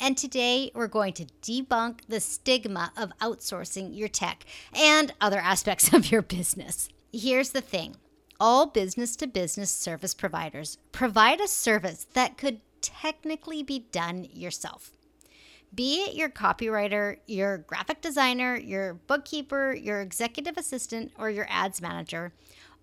and today we're going to debunk the stigma of outsourcing your tech and other aspects of your business. Here's the thing all business to business service providers provide a service that could technically be done yourself. Be it your copywriter, your graphic designer, your bookkeeper, your executive assistant, or your ads manager,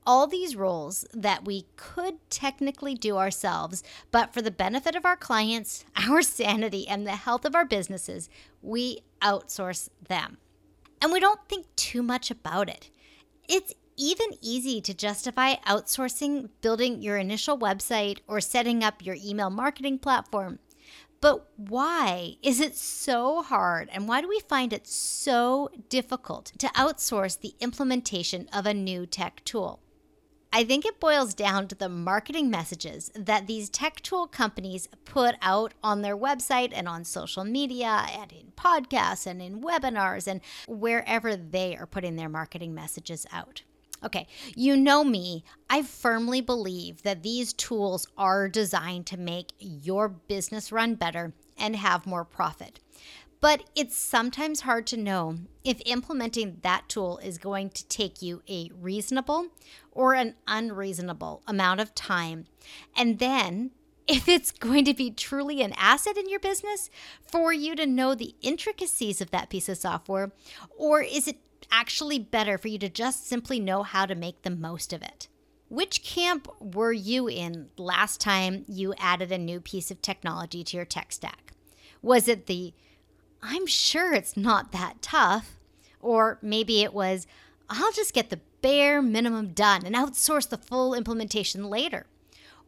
all these roles that we could technically do ourselves, but for the benefit of our clients, our sanity, and the health of our businesses, we outsource them. And we don't think too much about it. It's even easy to justify outsourcing building your initial website or setting up your email marketing platform. But why is it so hard and why do we find it so difficult to outsource the implementation of a new tech tool? I think it boils down to the marketing messages that these tech tool companies put out on their website and on social media and in podcasts and in webinars and wherever they are putting their marketing messages out. Okay, you know me. I firmly believe that these tools are designed to make your business run better and have more profit. But it's sometimes hard to know if implementing that tool is going to take you a reasonable or an unreasonable amount of time. And then if it's going to be truly an asset in your business for you to know the intricacies of that piece of software, or is it actually better for you to just simply know how to make the most of it? Which camp were you in last time you added a new piece of technology to your tech stack? Was it the I'm sure it's not that tough. Or maybe it was, I'll just get the bare minimum done and outsource the full implementation later.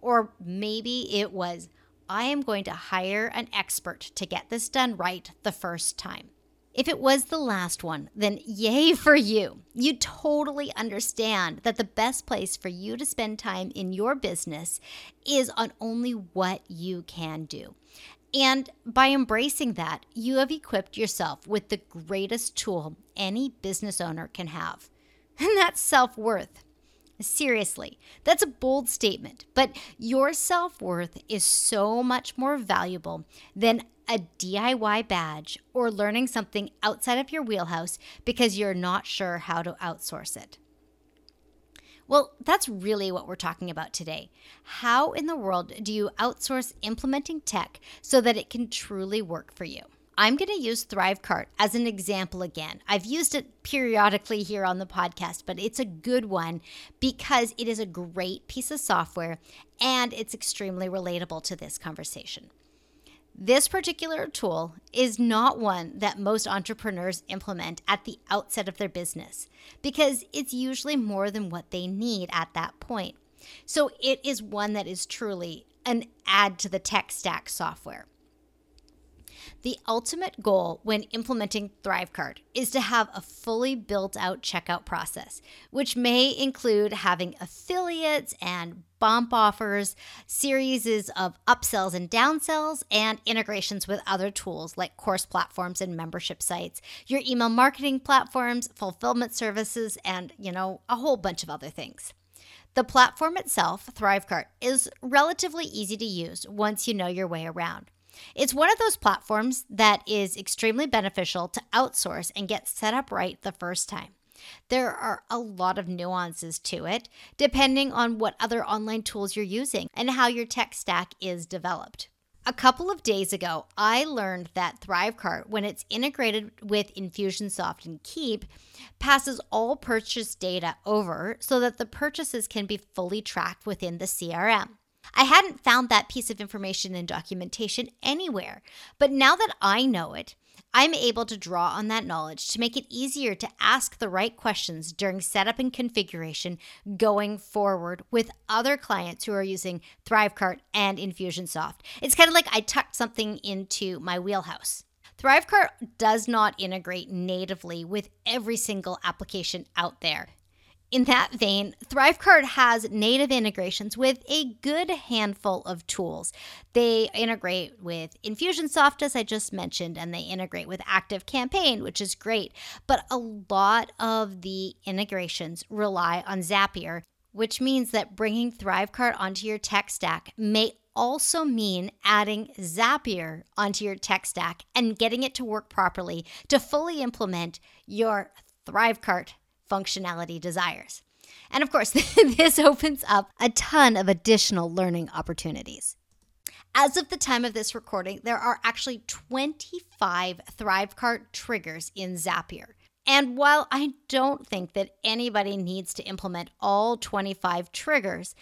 Or maybe it was, I am going to hire an expert to get this done right the first time. If it was the last one, then yay for you. You totally understand that the best place for you to spend time in your business is on only what you can do. And by embracing that, you have equipped yourself with the greatest tool any business owner can have, and that's self worth. Seriously, that's a bold statement, but your self worth is so much more valuable than a DIY badge or learning something outside of your wheelhouse because you're not sure how to outsource it. Well, that's really what we're talking about today. How in the world do you outsource implementing tech so that it can truly work for you? I'm going to use Thrivecart as an example again. I've used it periodically here on the podcast, but it's a good one because it is a great piece of software and it's extremely relatable to this conversation. This particular tool is not one that most entrepreneurs implement at the outset of their business because it's usually more than what they need at that point. So it is one that is truly an add to the tech stack software. The ultimate goal when implementing Thrivecart is to have a fully built out checkout process, which may include having affiliates and bump offers, series of upsells and downsells, and integrations with other tools like course platforms and membership sites, your email marketing platforms, fulfillment services, and, you know, a whole bunch of other things. The platform itself, Thrivecart, is relatively easy to use once you know your way around. It's one of those platforms that is extremely beneficial to outsource and get set up right the first time. There are a lot of nuances to it, depending on what other online tools you're using and how your tech stack is developed. A couple of days ago, I learned that Thrivecart, when it's integrated with Infusionsoft and Keap, passes all purchase data over so that the purchases can be fully tracked within the CRM. I hadn't found that piece of information in documentation anywhere, but now that I know it, I'm able to draw on that knowledge to make it easier to ask the right questions during setup and configuration going forward with other clients who are using Thrivecart and Infusionsoft. It's kind of like I tucked something into my wheelhouse. Thrivecart does not integrate natively with every single application out there. In that vein, Thrivecart has native integrations with a good handful of tools. They integrate with Infusionsoft, as I just mentioned, and they integrate with ActiveCampaign, which is great. But a lot of the integrations rely on Zapier, which means that bringing Thrivecart onto your tech stack may also mean adding Zapier onto your tech stack and getting it to work properly to fully implement your Thrivecart functionality desires. And of course, this opens up a ton of additional learning opportunities. As of the time of this recording, there are actually 25 Thrivecart triggers in Zapier. And while I don't think that anybody needs to implement all 25 triggers,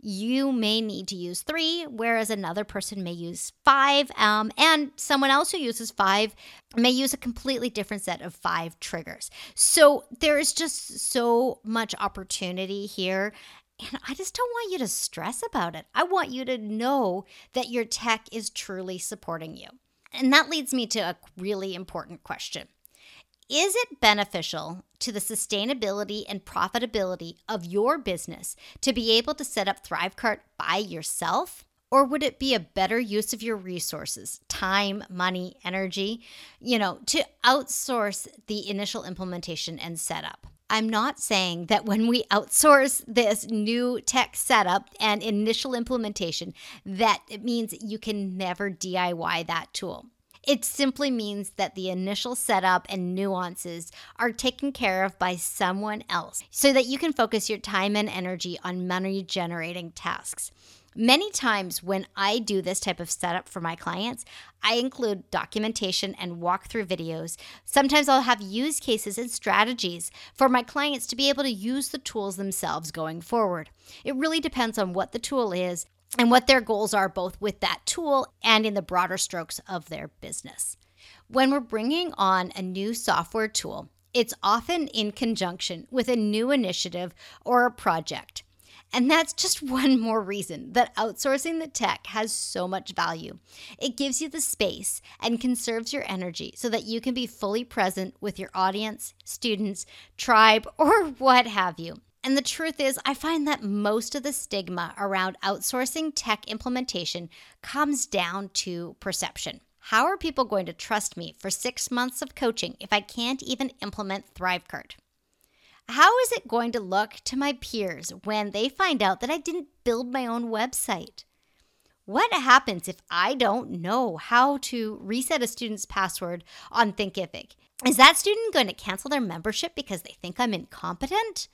you may need to use three, whereas another person may use five. Um, and someone else who uses five may use a completely different set of five triggers. So there is just so much opportunity here. And I just don't want you to stress about it. I want you to know that your tech is truly supporting you. And that leads me to a really important question is it beneficial to the sustainability and profitability of your business to be able to set up Thrivecart by yourself? Or would it be a better use of your resources, time, money, energy, you know, to outsource the initial implementation and setup? I'm not saying that when we outsource this new tech setup and initial implementation that it means you can never DIY that tool. It simply means that the initial setup and nuances are taken care of by someone else so that you can focus your time and energy on money generating tasks. Many times when I do this type of setup for my clients, I include documentation and walkthrough videos. Sometimes I'll have use cases and strategies for my clients to be able to use the tools themselves going forward. It really depends on what the tool is and what their goals are both with that tool and in the broader strokes of their business. When we're bringing on a new software tool, it's often in conjunction with a new initiative or a project. And that's just one more reason that outsourcing the tech has so much value. It gives you the space and conserves your energy so that you can be fully present with your audience, students, tribe, or what have you. And the truth is, I find that most of the stigma around outsourcing tech implementation comes down to perception. How are people going to trust me for six months of coaching if I can't even implement Thrivecart? How is it going to look to my peers when they find out that I didn't build my own website? What happens if I don't know how to reset a student's password on Thinkific? Is that student going to cancel their membership because they think I'm incompetent?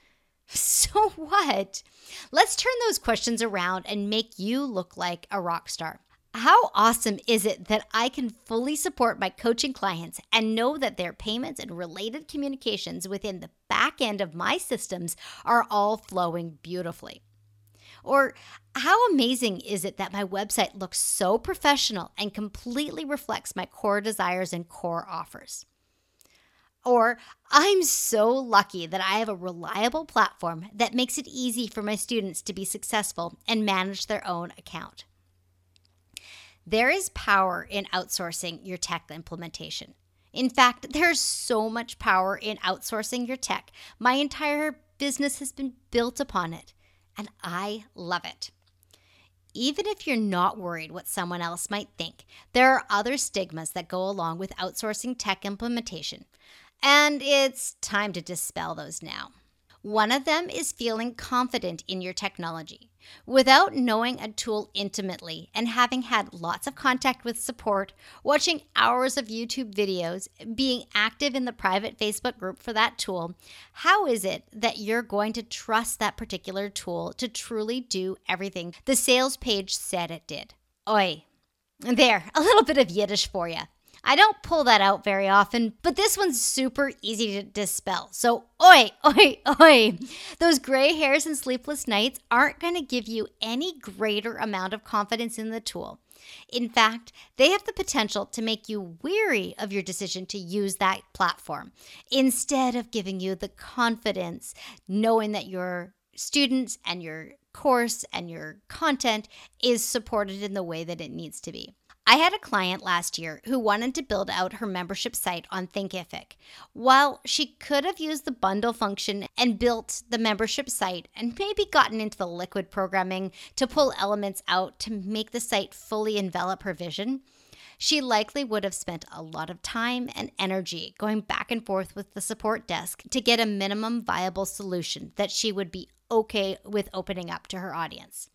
So what? Let's turn those questions around and make you look like a rock star. How awesome is it that I can fully support my coaching clients and know that their payments and related communications within the back end of my systems are all flowing beautifully? Or how amazing is it that my website looks so professional and completely reflects my core desires and core offers? Or, I'm so lucky that I have a reliable platform that makes it easy for my students to be successful and manage their own account. There is power in outsourcing your tech implementation. In fact, there's so much power in outsourcing your tech. My entire business has been built upon it, and I love it. Even if you're not worried what someone else might think, there are other stigmas that go along with outsourcing tech implementation. And it's time to dispel those now. One of them is feeling confident in your technology. Without knowing a tool intimately and having had lots of contact with support, watching hours of YouTube videos, being active in the private Facebook group for that tool, how is it that you're going to trust that particular tool to truly do everything the sales page said it did? Oi. There, a little bit of Yiddish for you. I don't pull that out very often, but this one's super easy to dispel. So, oi, oi, oi. Those gray hairs and sleepless nights aren't going to give you any greater amount of confidence in the tool. In fact, they have the potential to make you weary of your decision to use that platform instead of giving you the confidence knowing that your students and your course and your content is supported in the way that it needs to be. I had a client last year who wanted to build out her membership site on Thinkific. While she could have used the bundle function and built the membership site and maybe gotten into the liquid programming to pull elements out to make the site fully envelop her vision, she likely would have spent a lot of time and energy going back and forth with the support desk to get a minimum viable solution that she would be okay with opening up to her audience.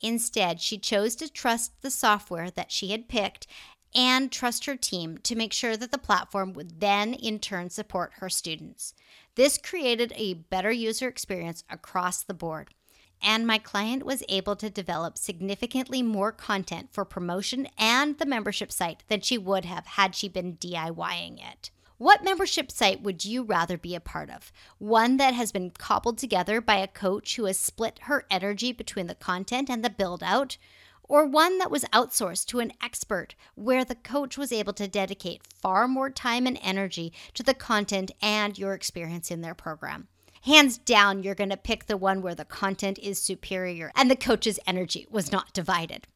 Instead, she chose to trust the software that she had picked and trust her team to make sure that the platform would then in turn support her students. This created a better user experience across the board. And my client was able to develop significantly more content for promotion and the membership site than she would have had she been DIYing it. What membership site would you rather be a part of? One that has been cobbled together by a coach who has split her energy between the content and the build out? Or one that was outsourced to an expert where the coach was able to dedicate far more time and energy to the content and your experience in their program? Hands down, you're going to pick the one where the content is superior and the coach's energy was not divided.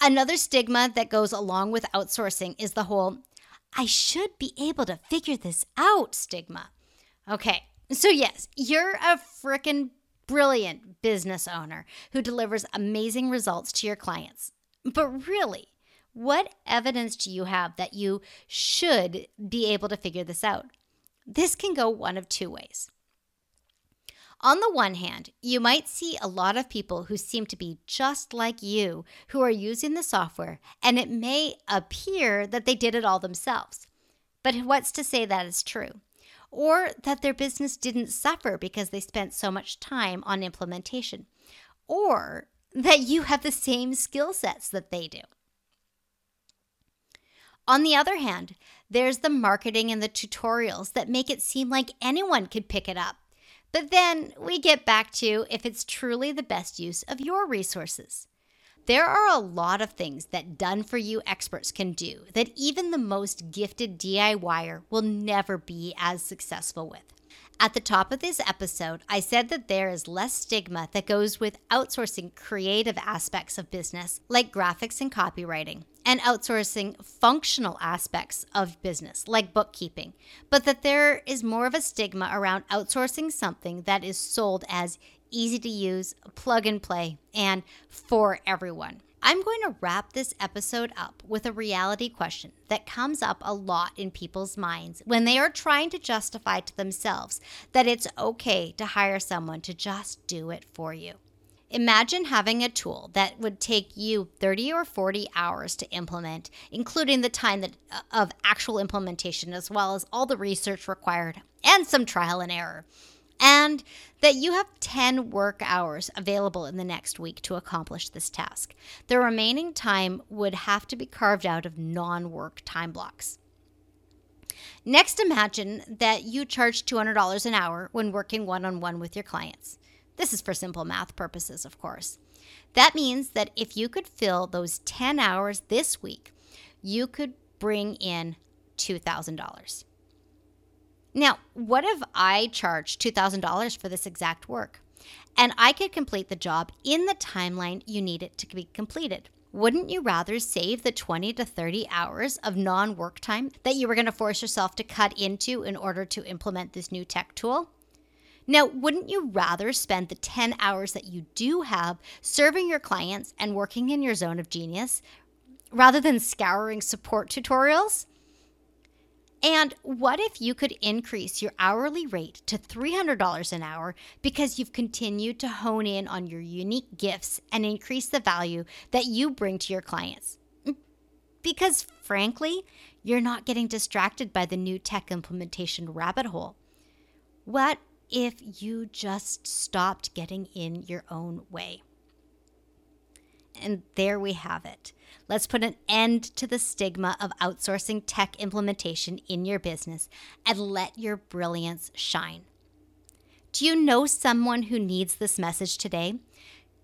Another stigma that goes along with outsourcing is the whole I should be able to figure this out stigma. Okay, so yes, you're a freaking brilliant business owner who delivers amazing results to your clients. But really, what evidence do you have that you should be able to figure this out? This can go one of two ways. On the one hand, you might see a lot of people who seem to be just like you who are using the software, and it may appear that they did it all themselves. But what's to say that is true? Or that their business didn't suffer because they spent so much time on implementation? Or that you have the same skill sets that they do? On the other hand, there's the marketing and the tutorials that make it seem like anyone could pick it up but then we get back to if it's truly the best use of your resources. There are a lot of things that done for you experts can do that even the most gifted DIYer will never be as successful with. At the top of this episode, I said that there is less stigma that goes with outsourcing creative aspects of business, like graphics and copywriting, and outsourcing functional aspects of business, like bookkeeping, but that there is more of a stigma around outsourcing something that is sold as easy to use, plug and play, and for everyone. I'm going to wrap this episode up with a reality question that comes up a lot in people's minds when they are trying to justify to themselves that it's okay to hire someone to just do it for you. Imagine having a tool that would take you 30 or 40 hours to implement, including the time that, uh, of actual implementation, as well as all the research required and some trial and error and that you have 10 work hours available in the next week to accomplish this task. The remaining time would have to be carved out of non work time blocks. Next, imagine that you charge $200 an hour when working one on one with your clients. This is for simple math purposes, of course. That means that if you could fill those 10 hours this week, you could bring in $2,000. Now, what if I charged $2,000 for this exact work? And I could complete the job in the timeline you need it to be completed. Wouldn't you rather save the 20 to 30 hours of non work time that you were going to force yourself to cut into in order to implement this new tech tool? Now, wouldn't you rather spend the 10 hours that you do have serving your clients and working in your zone of genius rather than scouring support tutorials? And what if you could increase your hourly rate to $300 an hour because you've continued to hone in on your unique gifts and increase the value that you bring to your clients? Because frankly, you're not getting distracted by the new tech implementation rabbit hole. What if you just stopped getting in your own way? And there we have it. Let's put an end to the stigma of outsourcing tech implementation in your business and let your brilliance shine. Do you know someone who needs this message today?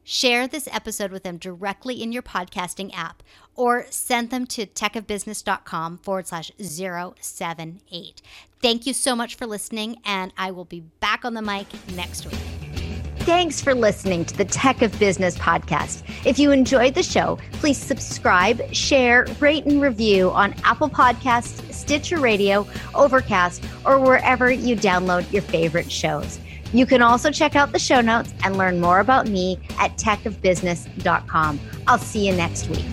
Share this episode with them directly in your podcasting app or send them to techofbusiness.com forward slash 078. Thank you so much for listening, and I will be back on the mic next week. Thanks for listening to the Tech of Business podcast. If you enjoyed the show, please subscribe, share, rate, and review on Apple Podcasts, Stitcher Radio, Overcast, or wherever you download your favorite shows. You can also check out the show notes and learn more about me at techofbusiness.com. I'll see you next week.